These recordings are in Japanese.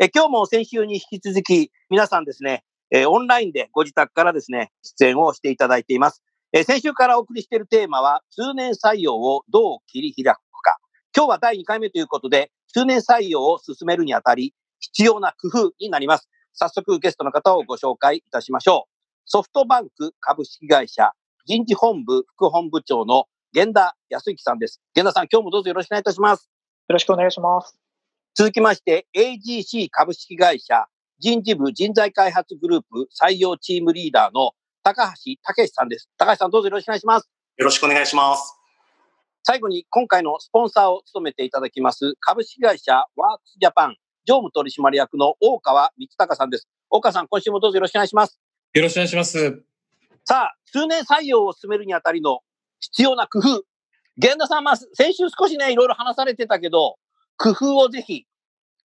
え今日も先週に引き続き皆さんですね、えオンラインでご自宅からですね出演をしていただいていますえ先週からお送りしているテーマは通年採用をどう切り開くか今日は第2回目ということで通年採用を進めるにあたり、必要な工夫になります。早速ゲストの方をご紹介いたしましょう。ソフトバンク株式会社人事本部副本部長の源田康之さんです。源田さん、今日もどうぞよろしくお願いいたします。よろしくお願いします。続きまして、AGC 株式会社人事部人材開発グループ採用チームリーダーの高橋武さんです。高橋さん、どうぞよろしくお願いします。よろしくお願いします。最後に今回のスポンサーを務めていただきます株式会社ワークスジャパン常務取締役の大川光隆さんです。大川さん、今週もどうぞよろしくお願いします。よろしくお願いします。さあ、通年採用を進めるにあたりの必要な工夫。源田さん、まあ、先週少しね、いろいろ話されてたけど、工夫をぜひ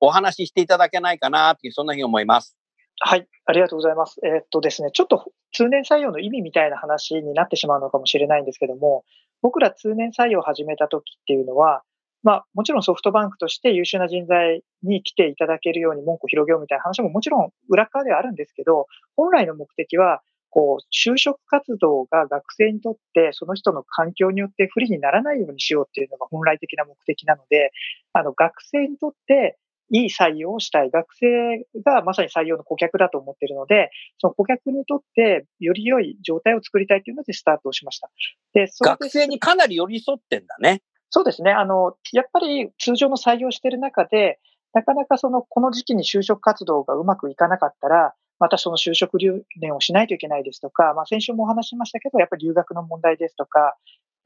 お話ししていただけないかなっていう、そんなふうに思います。はい、ありがとうございます。えー、っとですね、ちょっと通年採用の意味みたいな話になってしまうのかもしれないんですけども、僕ら通年採用を始めた時っていうのは、まあ、もちろんソフトバンクとして優秀な人材に来ていただけるように門戸を広げようみたいな話ももちろん裏側ではあるんですけど、本来の目的は、こう、就職活動が学生にとってその人の環境によって不利にならないようにしようっていうのが本来的な目的なので、あの、学生にとっていい採用をしたい。学生がまさに採用の顧客だと思っているので、その顧客にとってより良い状態を作りたいというのでスタートをしました。で、学生にかなり寄り添ってんだね。そうですね。あの、やっぱり通常の採用している中で、なかなかその、この時期に就職活動がうまくいかなかったら、またその就職留年をしないといけないですとか、まあ先週もお話しましたけど、やっぱり留学の問題ですとか、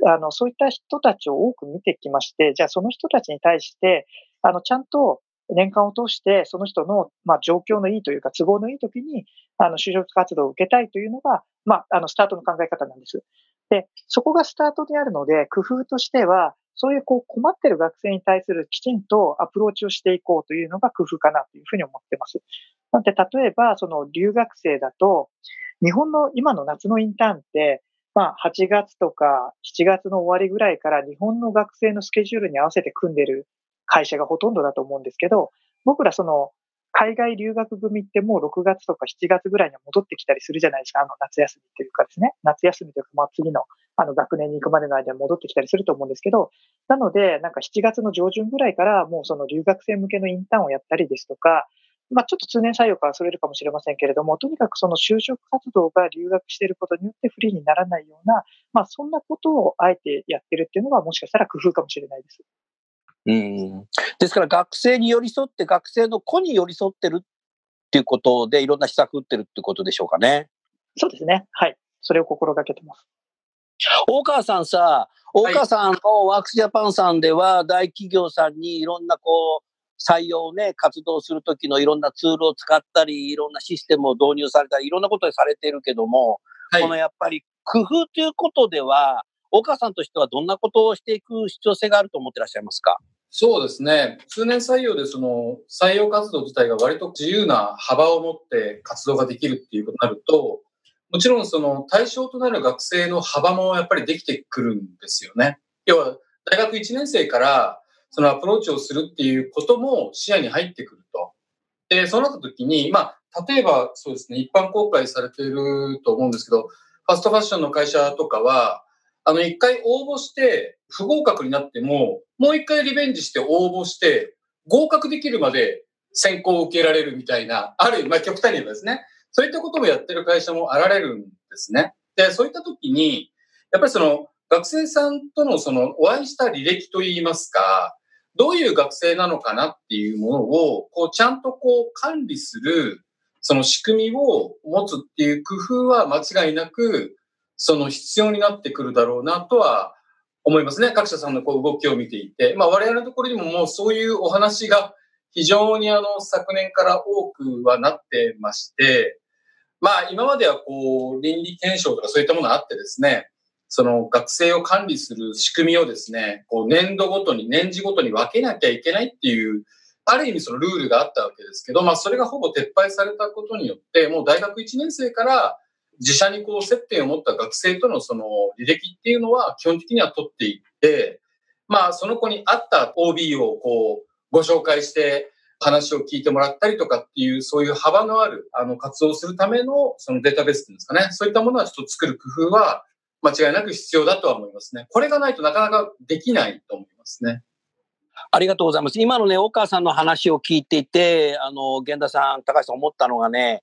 あの、そういった人たちを多く見てきまして、じゃあその人たちに対して、あの、ちゃんと年間を通して、その人の、まあ、状況のいいというか、都合のいい時に、あの、就職活動を受けたいというのが、まあ、あの、スタートの考え方なんです。で、そこがスタートにあるので、工夫としては、そういうこう困ってる学生に対するきちんとアプローチをしていこうというのが工夫かなというふうに思ってます。なので、例えば、その留学生だと、日本の今の夏のインターンって、まあ、8月とか7月の終わりぐらいから日本の学生のスケジュールに合わせて組んでる会社がほとんどだと思うんですけど、僕らその海外留学組ってもう6月とか7月ぐらいに戻ってきたりするじゃないですか。あの夏休みっていうかですね。夏休みというか、まあ次のあの学年に行くまでの間に戻ってきたりすると思うんですけど、なので、なんか7月の上旬ぐらいからもうその留学生向けのインターンをやったりですとか、まあちょっと通年採用からそれるかもしれませんけれども、とにかくその就職活動が留学していることによって不利にならないような、まあそんなことをあえてやってるっていうのがもしかしたら工夫かもしれないです。うん。ですから学生に寄り添って学生の子に寄り添ってるっていうことでいろんな施策打ってるってことでしょうかね。そうですね。はい。それを心がけてます。大川さんさ、大川さんのワークスジャパンさんでは大企業さんにいろんなこう、採用ね、活動するときのいろんなツールを使ったり、いろんなシステムを導入されたり、いろんなことでされているけども、はい、このやっぱり工夫ということでは、大川さんとしてはどんなことをしていく必要性があると思ってらっしゃいますか？そうですね。通年採用でその採用活動自体が割と自由な幅を持って活動ができるっていうことになると、もちろんその対象となる学生の幅もやっぱりできてくるんですよね。要は大学1年生からそのアプローチをするっていうことも視野に入ってくると。で、そうなった時に、まあ、例えばそうですね、一般公開されていると思うんですけど、ファストファッションの会社とかは、あの、一回応募して不合格になっても、もう一回リベンジして応募して、合格できるまで選考を受けられるみたいな、ある、まあ極端に言えばですね、そういったこともやってる会社もあられるんですね。で、そういった時に、やっぱりその、学生さんとのそのお会いした履歴といいますか、どういう学生なのかなっていうものを、こう、ちゃんとこう、管理する、その仕組みを持つっていう工夫は間違いなく、その必要になってくるだろうなとは思いますね。各社さんのこう動きを見ていて。まあ我々のところにももうそういうお話が非常にあの昨年から多くはなってまして、まあ今まではこう倫理検証とかそういったものがあってですね、その学生を管理する仕組みをですね、こう年度ごとに、年次ごとに分けなきゃいけないっていう、ある意味そのルールがあったわけですけど、まあそれがほぼ撤廃されたことによって、もう大学1年生から自社にこう接点を持った学生とのその履歴っていうのは基本的には取っていって、まあその子に合った OB をこうご紹介して話を聞いてもらったりとかっていうそういう幅のあるあの活動をするためのそのデータベースっていうんですかね。そういったものはちょっと作る工夫は間違いなく必要だとは思いますね。これがないとなかなかできないと思いますね。ありがとうございます。今のね、大川さんの話を聞いていて、あの、源田さん、高橋さん思ったのがね、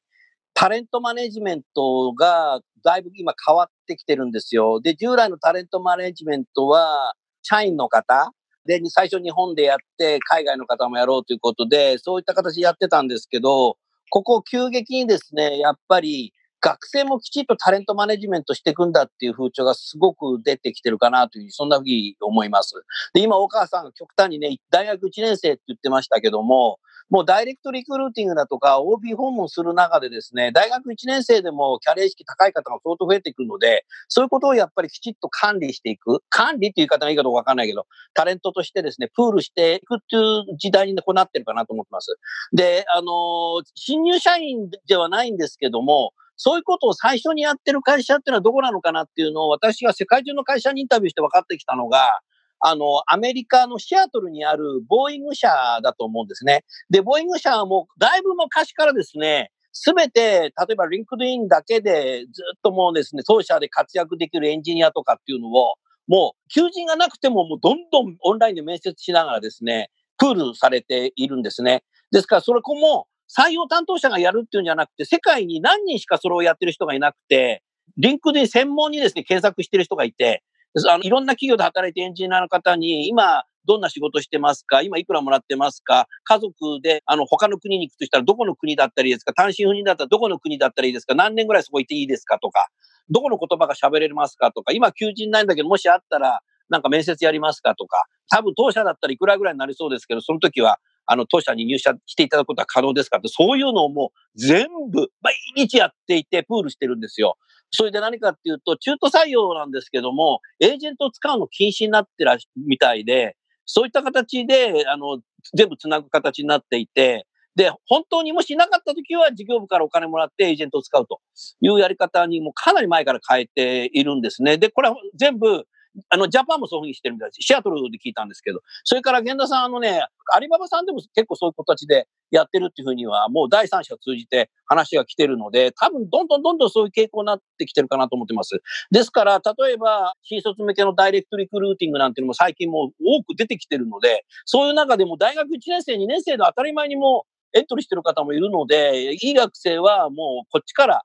タレントマネジメントがだいぶ今変わってきてるんですよ。で、従来のタレントマネジメントは、社員の方、で、最初日本でやって、海外の方もやろうということで、そういった形でやってたんですけど、ここ急激にですね、やっぱり学生もきちっとタレントマネジメントしていくんだっていう風潮がすごく出てきてるかなという、そんなふうに思います。で、今、お母さんが極端にね、大学1年生って言ってましたけども、もうダイレクトリクルーティングだとか OB 訪問する中でですね、大学1年生でもキャリア意識高い方が相当増えてくるので、そういうことをやっぱりきちっと管理していく。管理っていう言い方がいいかどうかわかんないけど、タレントとしてですね、プールしていくっていう時代にこうなってるかなと思ってます。で、あのー、新入社員ではないんですけども、そういうことを最初にやってる会社っていうのはどこなのかなっていうのを私が世界中の会社にインタビューして分かってきたのが、あの、アメリカのシアトルにあるボーイング社だと思うんですね。で、ボーイング社はもうだいぶ昔からですね、すべて、例えば LinkedIn だけでずっともうですね、当社で活躍できるエンジニアとかっていうのを、もう求人がなくてももうどんどんオンラインで面接しながらですね、プールされているんですね。ですから、それこも採用担当者がやるっていうんじゃなくて、世界に何人しかそれをやってる人がいなくて、リンクで専門にですね、検索してる人がいて、あのいろんな企業で働いてエンジニアの方に、今、どんな仕事してますか？今いくらもらってますか？家族で、あの、他の国に行くとしたらどこの国だったらいいですか？単身赴任だったらどこの国だったらいいですか？何年ぐらいそこ行っていいですかとか、どこの言葉が喋れますか？とか、今求人ないんだけど、もしあったら、なんか面接やりますか？とか、多分当社だったらいくらぐらいになりそうですけど、その時は、あの、当社に入社していただくことは可能ですか？って、そういうのをもう全部、毎日やっていて、プールしてるんですよ。それで何かっていうと、中途採用なんですけども、エージェントを使うの禁止になってらみたいで、そういった形で、あの、全部繋ぐ形になっていて、で、本当にもしなかった時は事業部からお金もらってエージェントを使うというやり方にもかなり前から変えているんですね。で、これは全部あの、ジャパンもそういうふうにしてるみたいです。シアトルで聞いたんですけど。それから、源田さん、あのね、アリババさんでも結構そういう形でやってるっていうふうには、もう第三者を通じて話が来てるので、多分、どんどんどんどんそういう傾向になってきてるかなと思ってます。ですから、例えば、新卒向けのダイレクトリクルーティングなんていうのも最近も多く出てきてるので、そういう中でも大学1年生、2年生の当たり前にもエントリーしてる方もいるので、いい学生はもうこっちから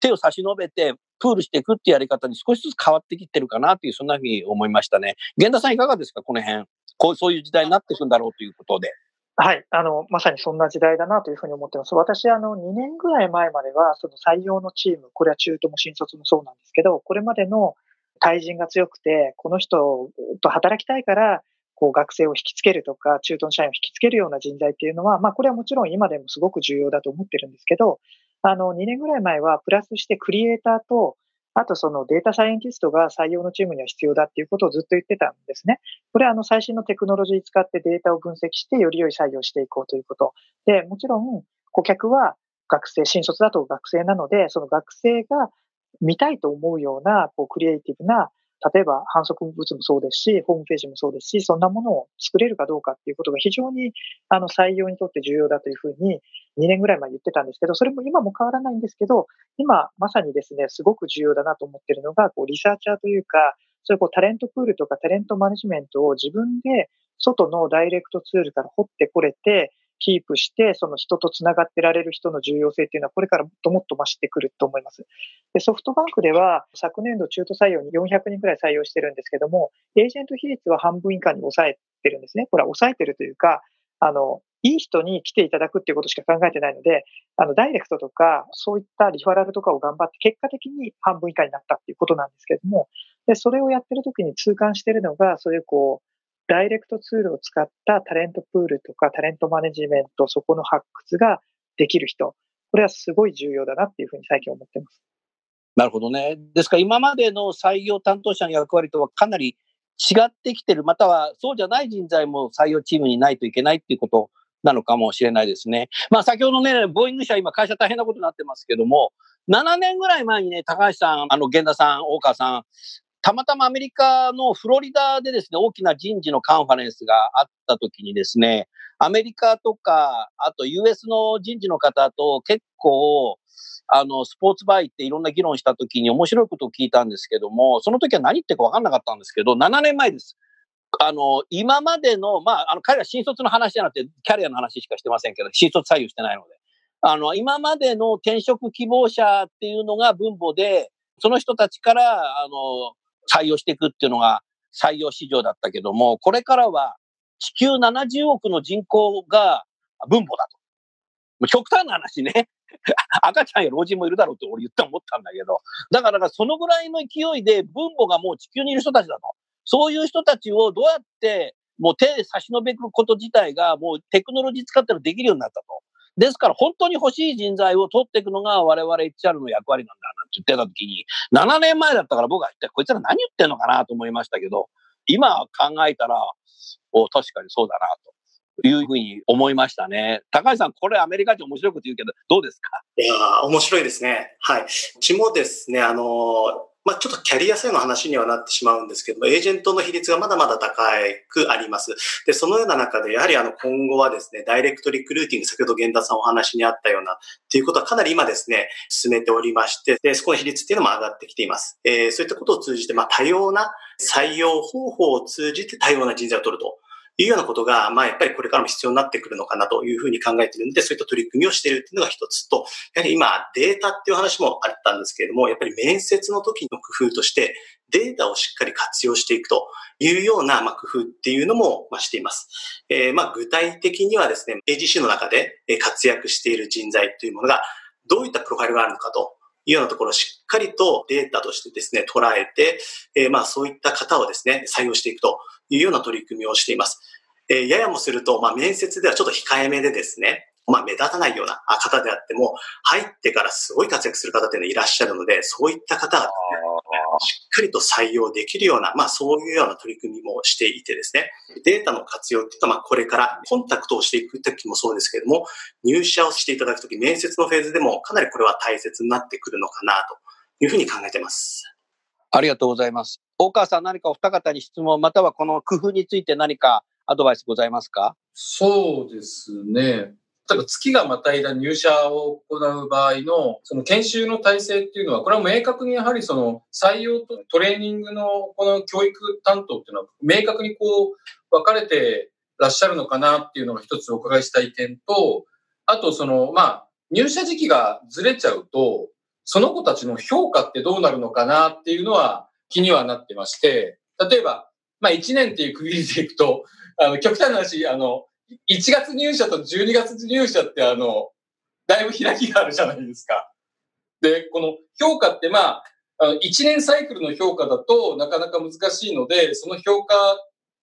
手を差し伸べて、プールしていくっていうやり方に少しずつ変わってきてるかなっていう、そんなふうに思いましたね。源田さんいかがですか？この辺。こう、そういう時代になっていくんだろうということで。はい。あの、まさにそんな時代だなというふうに思ってます。私、あの、2年ぐらい前までは、その採用のチーム、これは中途も新卒もそうなんですけど、これまでの対人が強くて、この人と働きたいから、こう学生を引きつけるとか、中途の社員を引きつけるような人材っていうのは、まあこれはもちろん今でもすごく重要だと思ってるんですけど、あの、2年ぐらい前はプラスしてクリエイターと、あとそのデータサイエンティストが採用のチームには必要だっていうことをずっと言ってたんですね。これはあの最新のテクノロジー使ってデータを分析してより良い採用していこうということ。で、もちろん顧客は学生、新卒だと学生なので、その学生が見たいと思うようなこうクリエイティブな例えば反則物もそうですし、ホームページもそうですし、そんなものを作れるかどうかっていうことが非常にあの採用にとって重要だというふうに2年ぐらい前言ってたんですけど、それも今も変わらないんですけど、今まさにですね、すごく重要だなと思ってるのが、こうリサーチャーというか、そういうこうタレントプールとかタレントマネジメントを自分で外のダイレクトツールから掘ってこれて、キープして、その人とつながってられる人の重要性っていうのは、これからもっともっと増してくると思います。でソフトバンクでは、昨年度中途採用に400人くらい採用してるんですけども、エージェント比率は半分以下に抑えてるんですね。これは抑えてるというか、あの、いい人に来ていただくっていうことしか考えてないので、あの、ダイレクトとか、そういったリファラルとかを頑張って、結果的に半分以下になったっていうことなんですけども、で、それをやってる時に痛感してるのが、そういうこう、ダイレクトツールを使ったタレントプールとかタレントマネジメント、そこの発掘ができる人、これはすごい重要だなっていうふうに最近思ってます。なるほどね。ですから今までの採用担当者の役割とはかなり違ってきてる、またはそうじゃない人材も採用チームにないといけないっていうことなのかもしれないですね。まあ先ほどね、ボーイング社今会社大変なことになってますけども、7年ぐらい前にね、高橋さん、あの、源田さん、大川さん、たまたまアメリカのフロリダでですね、大きな人事のカンファレンスがあった時にですね、アメリカとか、あと US の人事の方と結構、あの、スポーツバイっていろんな議論した時に面白いことを聞いたんですけども、その時は何言ってるか分かんなかったんですけど、7年前です。あの、今までの、まあ、あの、彼ら新卒の話じゃなくて、キャリアの話しかしてませんけど、新卒採用してないので。あの、今までの転職希望者っていうのが分母で、その人たちから、あの、採用していくっていうのが採用市場だったけども、これからは地球70億の人口が分母だと。極端な話ね。赤ちゃんや老人もいるだろうって俺言って思ったんだけど。だからそのぐらいの勢いで分母がもう地球にいる人たちだと。そういう人たちをどうやってもう手差し伸べること自体がもうテクノロジー使ったらできるようになったと。ですから本当に欲しい人材を取っていくのが我々 HR の役割なんだなんて言ってた時に、7年前だったから僕は一体こいつら何言ってんのかなと思いましたけど、今考えたら、お確かにそうだなというふうに思いましたね。高橋さん、これアメリカ人面白いこと言うけど、どうですか？いや面白いですね。はい。うちもですね、あのまあ、ちょっとキャリア性の話にはなってしまうんですけども、エージェントの比率がまだまだ高くあります。で、そのような中で、やはりあの今後はですね、ダイレクトリクルーティング、先ほど源田さんお話にあったような、っていうことはかなり今ですね、進めておりまして、で、そこの比率っていうのも上がってきています。えー、そういったことを通じて、まあ、多様な採用方法を通じて多様な人材を取ると。いうようなことが、まあやっぱりこれからも必要になってくるのかなというふうに考えているので、そういった取り組みをしているっていうのが一つと、やはり今データっていう話もあったんですけれども、やっぱり面接の時の工夫としてデータをしっかり活用していくというような、まあ、工夫っていうのも、まあ、しています。えー、まあ具体的にはですね、AGC の中で活躍している人材というものがどういったプロファイルがあるのかというようなところをしっかりとデータとしてですね、捉えて、えー、まあそういった方をですね、採用していくというような取り組みをしています。えー、ややもすると、まあ、面接ではちょっと控えめでですね、まあ、目立たないような方であっても、入ってからすごい活躍する方っていうのはいらっしゃるので、そういった方が、ね、しっかりと採用できるような、まあ、そういうような取り組みもしていてですね、データの活用っていうのは、まあ、これからコンタクトをしていくときもそうですけれども、入社をしていただくとき、面接のフェーズでもかなりこれは大切になってくるのかなというふうに考えています。ありがとうございます。大川さん、何かお二方に質問、またはこの工夫について何かアドバイスございますか？そうですね。例えば月がまたいだ入社を行う場合の、その研修の体制っていうのは、これは明確にやはりその採用とトレーニングのこの教育担当っていうのは、明確にこう分かれてらっしゃるのかなっていうのが一つお伺いしたい点と、あとその、まあ、入社時期がずれちゃうと、その子たちの評価ってどうなるのかなっていうのは気にはなってまして、例えば、まあ1年っていう区切りでいくと、あの、極端な話、あの、1月入社と12月入社ってあの、だいぶ開きがあるじゃないですか。で、この評価ってまあ、1年サイクルの評価だとなかなか難しいので、その評価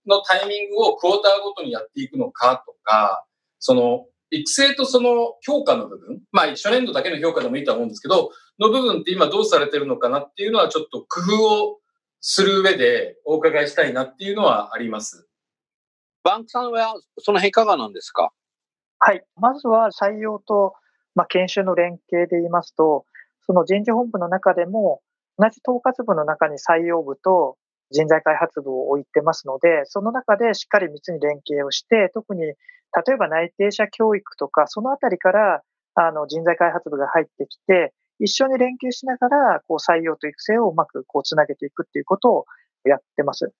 のタイミングをクォーターごとにやっていくのかとか、その育成とその評価の部分、まあ初年度だけの評価でもいいと思うんですけど、の部分って今どうされてるのかなっていうのはちょっと工夫をする上でお伺いしたいなっていうのはあります。バンクさんはその辺いかがなんですか？はい。まずは採用と、まあ、研修の連携で言いますと、その人事本部の中でも、同じ統括部の中に採用部と人材開発部を置いてますので、その中でしっかり密に連携をして、特に例えば内定者教育とか、そのあたりからあの人材開発部が入ってきて、一緒に連携しながら、こう採用と育成をうまくこうつなげていくっていうことをやってます。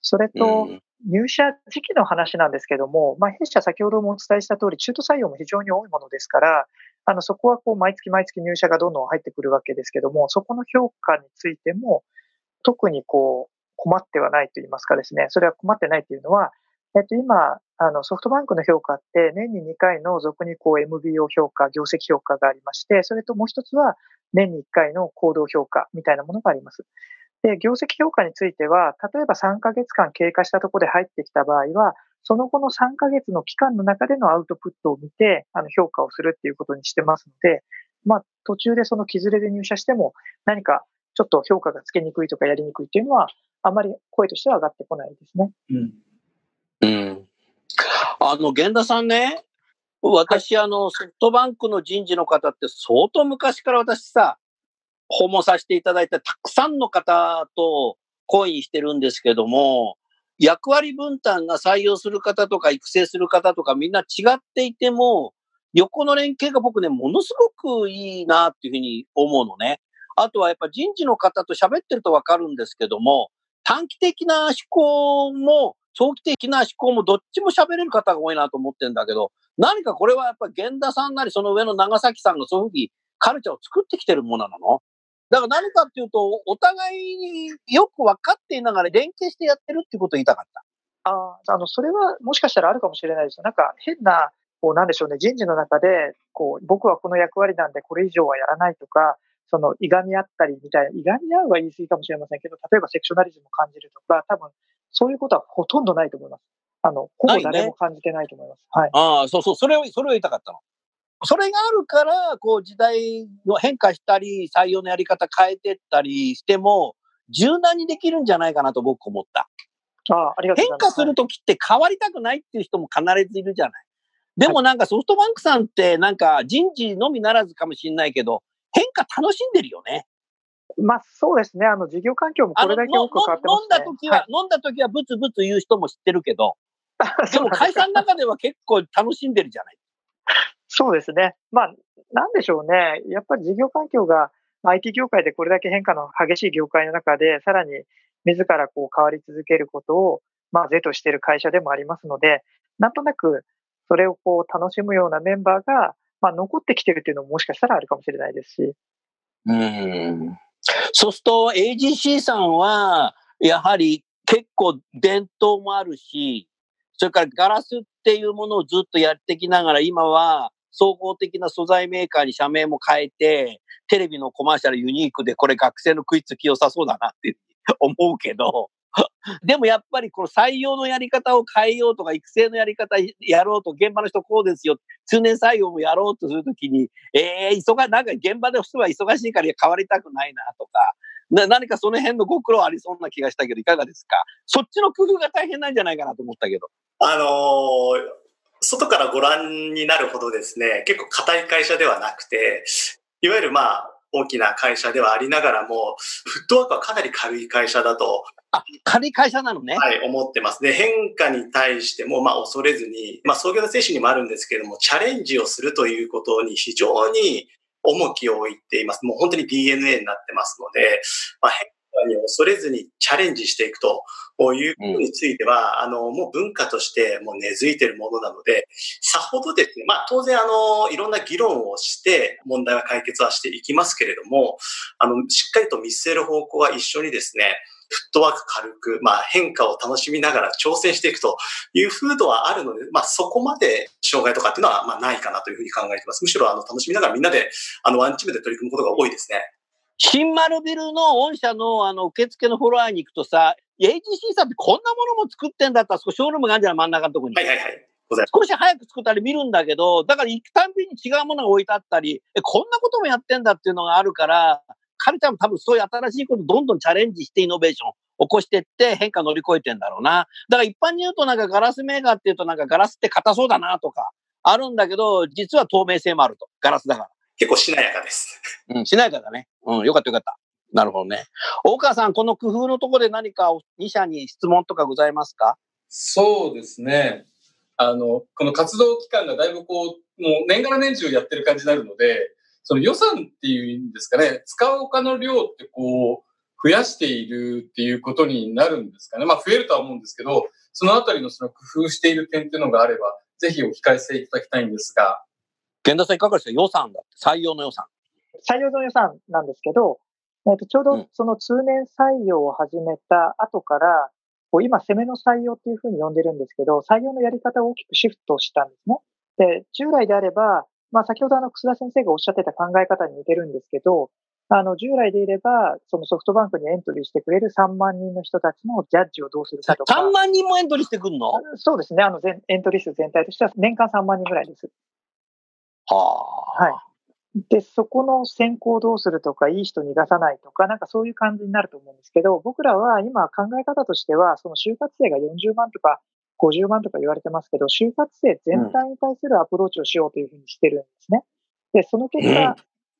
それと、入社時期の話なんですけども、まあ、弊社先ほどもお伝えした通り、中途採用も非常に多いものですから、あの、そこはこう、毎月毎月入社がどんどん入ってくるわけですけども、そこの評価についても、特にこう、困ってはないと言いますかですね、それは困ってないというのは、えっと、今、あの、ソフトバンクの評価って、年に2回の俗にこう MBO 評価、業績評価がありまして、それともう一つは、年に1回の行動評価みたいなものがあります。で、業績評価については、例えば3ヶ月間経過したところで入ってきた場合は、その後の3ヶ月の期間の中でのアウトプットを見て、あの、評価をするっていうことにしてますので、まあ、途中でその傷れで入社しても、何かちょっと評価がつけにくいとかやりにくいっていうのは、あまり声としては上がってこないですね。うん。うん。あの、源田さんね、私、あの、ソフトバンクの人事の方って相当昔から私さ、訪問させていただいて、たくさんの方と懇意してるんですけども、役割分担が採用する方とか育成する方とかみんな違っていても、横の連携が僕ね、ものすごくいいなっていうふうに思うのね。あとはやっぱ人事の方と喋ってるとわかるんですけども、短期的な思考も、長期的な思考もどっちも喋れる方が多いなと思ってるんだけど、何かこれはやっぱ源田さんなりその上の長崎さんがそういうふうにカルチャーを作ってきてるものなの？だから何かっていうと、お互いによく分かっていながら連携してやってるってことを言いたかった。ああの、それはもしかしたらあるかもしれないですよ。なんか変な、こうなんでしょうね、人事の中で、こう、僕はこの役割なんでこれ以上はやらないとか、その、いがみ合ったりみたいな、いがみ合うは言い過ぎかもしれませんけど、例えばセクショナリズムを感じるとか、多分、そういうことはほとんどないと思います。あの、ほぼ誰も感じてないと思います。はい、ね、ああ、そうそう、それを、それを言いたかったの。それがあるから、こう時代の変化したり、採用のやり方変えてったりしても、柔軟にできるんじゃないかなと僕思った。あありがとう変化するときって変わりたくないっていう人も必ずいるじゃない。でもなんかソフトバンクさんってなんか人事のみならずかもしれないけど、変化楽しんでるよね。まあそうですね。あの事業環境もこれだけ多く変わってます、ね、飲んだ時は、はい、飲んだ時はブツブツ言う人も知ってるけど、でも会社の中では結構楽しんでるじゃない。そうですね。まあ、なんでしょうね。やっぱり事業環境が IT 業界でこれだけ変化の激しい業界の中で、さらに自らこう変わり続けることを、まあ、是としている会社でもありますので、なんとなくそれをこう楽しむようなメンバーが、まあ、残ってきてるっていうのももしかしたらあるかもしれないですし。うん。そうすると AGC さんは、やはり結構伝統もあるし、それからガラスっていうものをずっとやってきながら、今は総合的な素材メーカーに社名も変えて、テレビのコマーシャルユニークでこれ学生の食いつき良さそうだなって思うけど、でもやっぱりこの採用のやり方を変えようとか、育成のやり方やろうと、現場の人こうですよ、通年採用もやろうとするときに、ええー、忙、なんか現場の人は忙しいから変わりたくないなとか、な何かその辺のご苦労ありそうな気がしたけど、いかがですか？そっちの工夫が大変なんじゃないかなと思ったけど。あのー外からご覧になるほどですね、結構硬い会社ではなくて、いわゆるまあ、大きな会社ではありながらも、フットワークはかなり軽い会社だと。あ、軽い会社なのね。はい、思ってますね。変化に対しても、まあ、恐れずに、まあ、創業の精神にもあるんですけれども、チャレンジをするということに非常に重きを置いています。もう本当に DNA になってますので、まあ、変に恐れずにチャレンジしていくということについては、うん、あの、もう文化としてもう根付いているものなので、さほどですね、まあ当然あの、いろんな議論をして問題は解決はしていきますけれども、あの、しっかりと見据える方向は一緒にですね、フットワーク軽く、まあ変化を楽しみながら挑戦していくという風土はあるので、まあそこまで障害とかっていうのはまあないかなというふうに考えています。むしろあの楽しみながらみんなであのワンチームで取り組むことが多いですね。新丸ビルの御社のあの受付のフロアに行くとさ、AGC さんってこんなものも作ってんだったら、そこショールームがあるんじゃない？真ん中のところに。はいはいはい。少し早く作ったり見るんだけど、だから行くたんびに違うものが置いてあったり、え、こんなこともやってんだっていうのがあるから、彼ちゃんも多分そういう新しいことどんどんチャレンジしてイノベーション起こしていって変化乗り越えてんだろうな。だから一般に言うとなんかガラスメーカーっていうとなんかガラスって硬そうだなとかあるんだけど、実は透明性もあると。ガラスだから。結構しなやかです。うん、しなやかだね。うん、よかったよかった。なるほどね。大川さん、この工夫のところで何か2社に質問とかございますか？そうですね。あの、この活動期間がだいぶこう、もう年がら年中やってる感じになるので、その予算っていうんですかね、使うお金の量ってこう、増やしているっていうことになるんですかね。まあ増えるとは思うんですけど、そのあたりのその工夫している点っていうのがあれば、ぜひお聞かせいただきたいんですが。源田さんいかがですか？予算だって、採用の予算。採用の予算なんですけど、えー、とちょうどその通年採用を始めた後から、こう今、攻めの採用っていうふうに呼んでるんですけど、採用のやり方を大きくシフトしたんですね。で、従来であれば、まあ、先ほどあの、楠田先生がおっしゃってた考え方に似てるんですけど、あの、従来でいれば、そのソフトバンクにエントリーしてくれる3万人の人たちのジャッジをどうするかとか。3万人もエントリーしてくるの？そうですね。あの、エントリー数全体としては年間3万人ぐらいです。はい。で、そこの選考どうするとか、いい人逃がさないとか、なんかそういう感じになると思うんですけど、僕らは今考え方としては、その就活生が40万とか50万とか言われてますけど、就活生全体に対するアプローチをしようというふうにしてるんですね。で、その結果、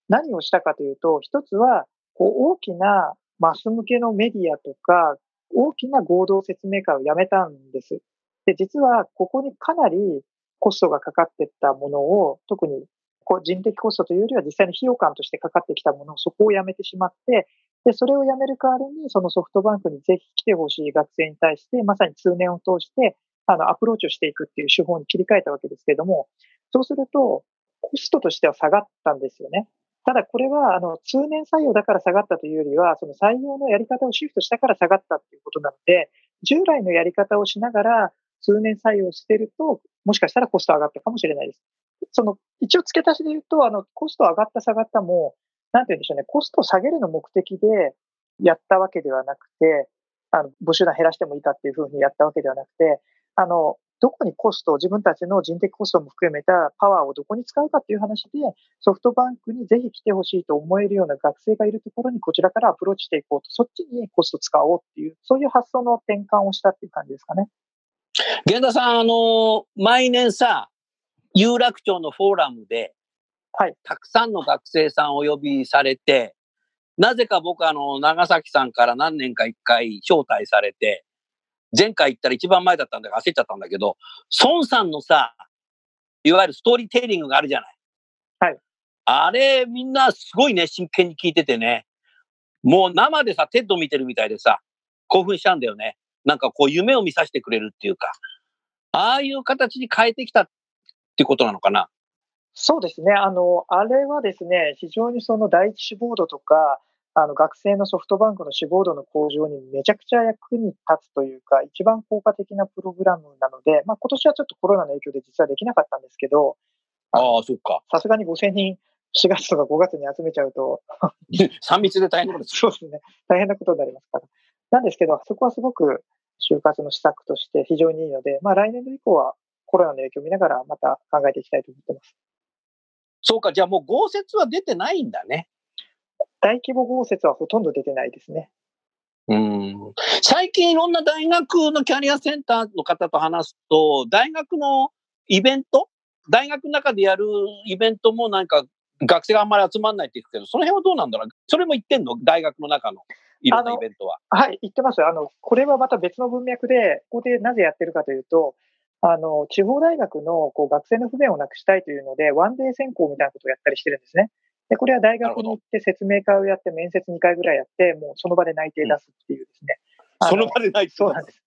何をしたかというと、一つは、こう大きなマス向けのメディアとか、大きな合同説明会をやめたんです。で、実はここにかなりコストがかかってったものを、特に人的コストというよりは実際に費用感としてかかってきたものをそこをやめてしまって、で、それをやめる代わりに、そのソフトバンクにぜひ来てほしい学生に対して、まさに通年を通して、あの、アプローチをしていくっていう手法に切り替えたわけですけれども、そうすると、コストとしては下がったんですよね。ただこれは、あの、通年採用だから下がったというよりは、その採用のやり方をシフトしたから下がったっていうことなので、従来のやり方をしながら、通年採用してると、もしかしたらコスト上がったかもしれないです。その、一応付け足しで言うと、あの、コスト上がった下がったも、なんて言うんでしょうね、コストを下げるの目的でやったわけではなくて、あの、募集団減らしてもいいかっていうふうにやったわけではなくて、あの、どこにコストを、自分たちの人的コストも含めたパワーをどこに使うかっていう話で、ソフトバンクにぜひ来てほしいと思えるような学生がいるところにこちらからアプローチしていこうと、そっちにコスト使おうっていう、そういう発想の転換をしたっていう感じですかね。源田さん、あの、毎年さ、有楽町のフォーラムで、はい。たくさんの学生さんお呼びされて、なぜか僕あの、長崎さんから何年か一回招待されて、前回行ったら一番前だったんだから焦っちゃったんだけど、孫さんのさ、いわゆるストーリーテリングがあるじゃない。はい。あれ、みんなすごいね、真剣に聞いててね。もう生でさ、 TED 見てるみたいでさ、興奮しちゃうんだよね。なんかこう夢を見させてくれるっていうか、ああいう形に変えてきたっていうことなのかな？そうですね。あの、あれはですね、非常にその第一志望度とか、あの、学生のソフトバンクの志望度の向上にめちゃくちゃ役に立つというか、一番効果的なプログラムなので、まあ今年はちょっとコロナの影響で実はできなかったんですけど、ああ、そっか。さすがに5000人4月とか5月に集めちゃうと 3密で大変なことそうですね。大変なことになりますから。なんですけど、そこはすごく就活の施策として非常にいいので、まあ来年度以降はコロナの影響を見ながらまた考えていきたいと思ってます。そうか、じゃあもう豪雪は出てないんだね。大規模豪雪はほとんど出てないですね。うん最近いろんな大学のキャリアセンターの方と話すと、大学のイベント大学の中でやるイベントもなんか学生があんまり集まんないって言うけど、その辺はどうなんだろう？それも言ってんの？大学の中のいろんなイベントは。はい、言ってます。あの、これはまた別の文脈で、ここでなぜやってるかというと、あの、地方大学のこう学生の不便をなくしたいというので、ワンデー選考みたいなことをやったりしてるんですね。で、これは大学に行って説明会をやって、面接2回ぐらいやって、もうその場で内定出すっていうですね。うん、その場で内定そうなんです。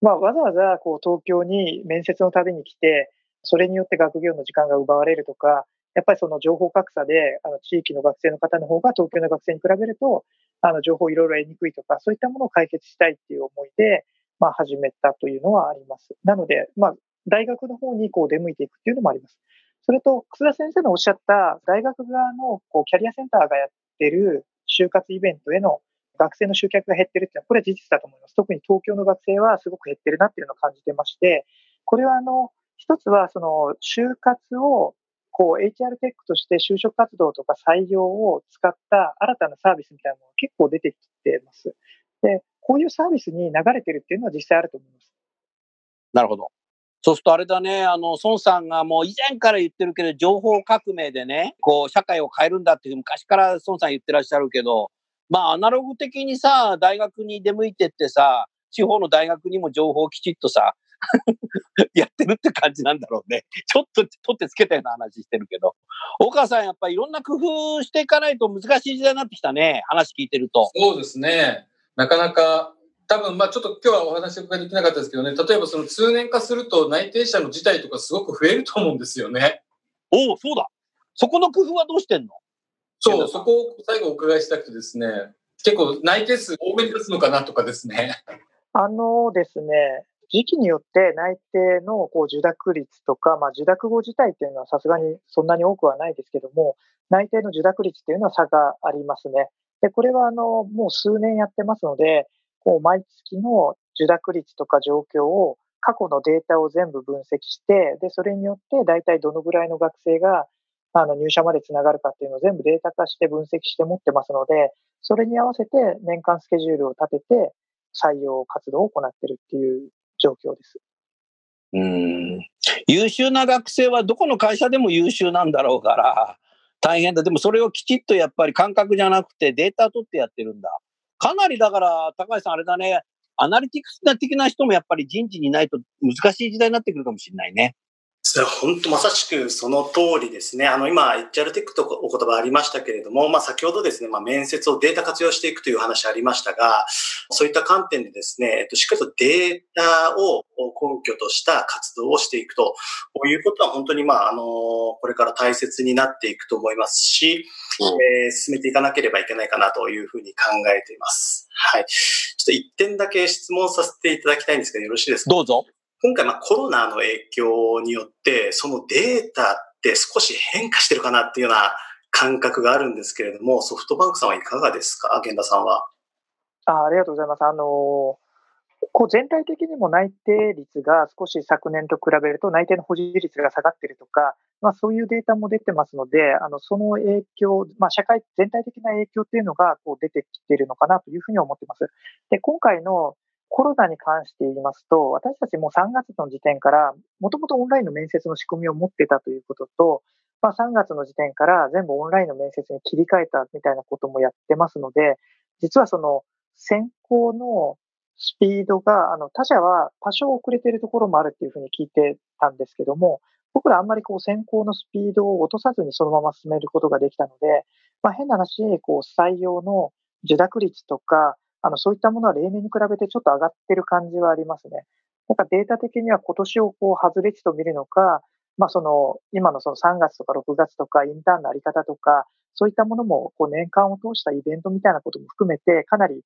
まあ、わざわざこう東京に面接のたびに来て、それによって学業の時間が奪われるとか、やっぱりその情報格差で、あの地域の学生の方の方が東京の学生に比べると、あの情報いろいろ得にくいとか、そういったものを解決したいっていう思いで、まあ始めたというのはあります。なので、まあ大学の方にこう出向いていくっていうのもあります。それと、楠田先生のおっしゃった大学側のこうキャリアセンターがやってる就活イベントへの学生の集客が減ってるっていうのは、これは事実だと思います。特に東京の学生はすごく減ってるなっていうのを感じてまして、これはあの、一つはその就活をこう HR テックとして就職活動とか採用を使った新たなサービスみたいなものが結構出てきてます。で、こういうサービスに流れてるっていうのは実際あると思います。なるほど。そうするとあれだね、あの、孫さんがもう以前から言ってるけど、情報革命でね、こう、社会を変えるんだっていう昔から孫さん言ってらっしゃるけど、まあ、アナログ的にさ、大学に出向いてってさ、地方の大学にも情報をきちっとさ、やってるって感じなんだろうね。ちょっと取ってつけたような話してるけど。岡さん、やっぱりいろんな工夫していかないと難しい時代になってきたね。話聞いてると。そうですね。なかなか多分、まあちょっと今日はお話伺いできなかったですけどね、例えばその通年化すると内定者の事態とかすごく増えると思うんですよね。おお、そうだ。そこの工夫はどうしてんの？そう、そこを最後お伺いしたくてですね、結構内定数多めに出すのかなとかですね。あのですね、時期によって内定のこう受諾率とか、まあ、受諾後自体っていうのはさすがにそんなに多くはないですけども、内定の受諾率っていうのは差がありますね。で、これはあの、もう数年やってますので、こう毎月の受諾率とか状況を過去のデータを全部分析して、で、それによって大体どのぐらいの学生があの入社までつながるかっていうのを全部データ化して分析して持ってますので、それに合わせて年間スケジュールを立てて採用活動を行ってるっていう状況です。うん優秀な学生はどこの会社でも優秀なんだろうから、大変だ。でもそれをきちっとやっぱり感覚じゃなくてデータ取ってやってるんだ。かなりだから、高橋さんあれだね、アナリティクス的な人もやっぱり人事にないと難しい時代になってくるかもしれないね。本当まさしくその通りですね。あの、今、HR テックとお言葉ありましたけれども、まあ、先ほどですね、まあ、面接をデータ活用していくという話ありましたが、そういった観点でですね、えっと、しっかりとデータを根拠とした活動をしていくということは本当に、まあ、あの、これから大切になっていくと思いますし、うん、えー、進めていかなければいけないかなというふうに考えています。はい。ちょっと一点だけ質問させていただきたいんですけど、よろしいですか？どうぞ。今回、まあ、コロナの影響によって、そのデータって少し変化してるかなっていうような感覚があるんですけれども、ソフトバンクさんはいかがですか？源田さんは。あありがとうございます。あのこう全体的にも内定率が少し昨年と比べると内定の保持率が下がっているとか、まあ、そういうデータも出てますので、あのその影響、まあ、社会全体的な影響っていうのがこう出てきているのかなというふうに思ってます。で今回のコロナに関して言いますと、私たちも3月の時点から、もともとオンラインの面接の仕組みを持ってたということと、まあ、3月の時点から全部オンラインの面接に切り替えたみたいなこともやってますので、実はその選考のスピードが、あの、他社は多少遅れているところもあるっていうふうに聞いてたんですけども、僕らあんまりこう選考のスピードを落とさずにそのまま進めることができたので、まあ、変な話、こう採用の受諾率とか、あの、そういったものは例年に比べてちょっと上がってる感じはありますね。なんかデータ的には今年をこう外れ値と見るのか、まあその、今のその3月とか6月とかインターンのあり方とか、そういったものもこう年間を通したイベントみたいなことも含めて、かなり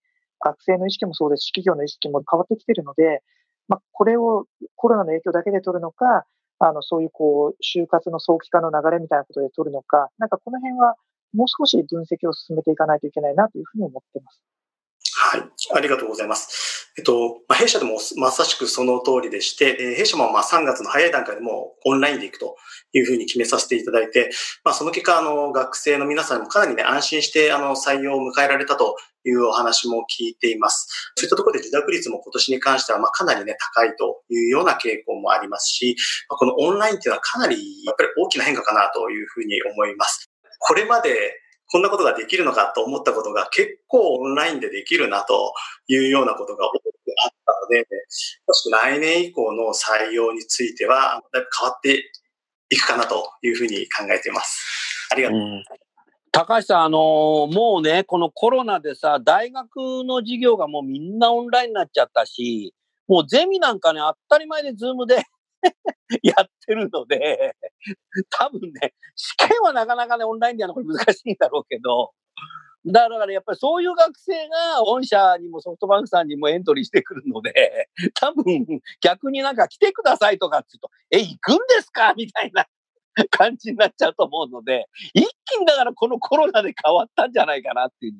学生の意識もそうですし、企業の意識も変わってきてるので、まあこれをコロナの影響だけで取るのか、あの、そういうこう、就活の早期化の流れみたいなことで取るのか、なんかこの辺はもう少し分析を進めていかないといけないなというふうに思っています。はい。ありがとうございます。えっと、まあ、弊社でもまさしくその通りでして、え弊社もまあ3月の早い段階でもオンラインで行くというふうに決めさせていただいて、まあ、その結果、あの、学生の皆さんもかなりね、安心して、あの、採用を迎えられたというお話も聞いています。そういったところで受諾率も今年に関しては、まあ、かなりね、高いというような傾向もありますし、まあ、このオンラインっていうのはかなり、やっぱり大きな変化かなというふうに思います。これまでこんなことができるのかと思ったことが結構オンラインでできるなというようなことが多くあったので、来年以降の採用については、だいぶ変わっていくかなというふうに考えています。ありがとう。うん高橋さん、あのー、もうね、このコロナでさ、大学の授業がもうみんなオンラインになっちゃったし、もうゼミなんかね、当たり前で Zoom で やってるので、多分ね、試験はなかなかね、オンラインでやるのこれ難しいんだろうけど、だからやっぱりそういう学生が御社にもソフトバンクさんにもエントリーしてくるので、多分逆になんか来てくださいとかって言うと、え、行くんですかみたいな 感じになっちゃうと思うので、一気にだからこのコロナで変わったんじゃないかなっていう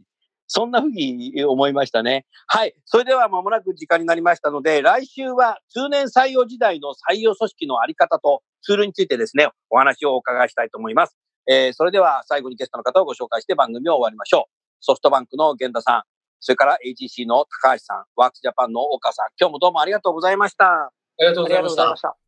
そんなふうに思いましたね。はい。それでは間もなく時間になりましたので、来週は通年採用時代の採用組織のあり方とツールについてですね、お話をお伺いしたいと思います。えー、それでは最後にゲストの方をご紹介して番組を終わりましょう。ソフトバンクの源田さん、それから AGC の高橋さん、ワークスジャパンの岡さん、今日もどうもありがとうございました。ありがとうございました。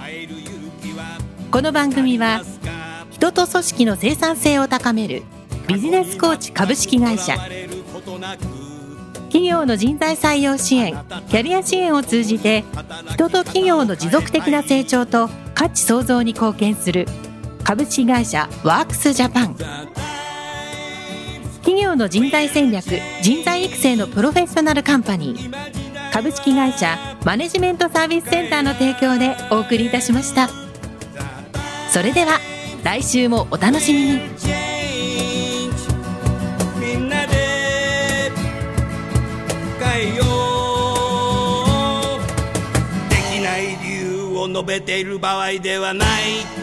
この番組は人と組織の生産性を高めるビジネスコーチ株式会社。企業の人材採用支援キャリア支援を通じて人と企業の持続的な成長と価値創造に貢献する株式会社ワークスジャパン。企業の人材戦略人材育成のプロフェッショナルカンパニー。株式会社マネジメントサービスセンターの提供でお送りいたしました。それでは来週もお楽しみに。みんなで変えよう。できない理由を述べている場合ではない。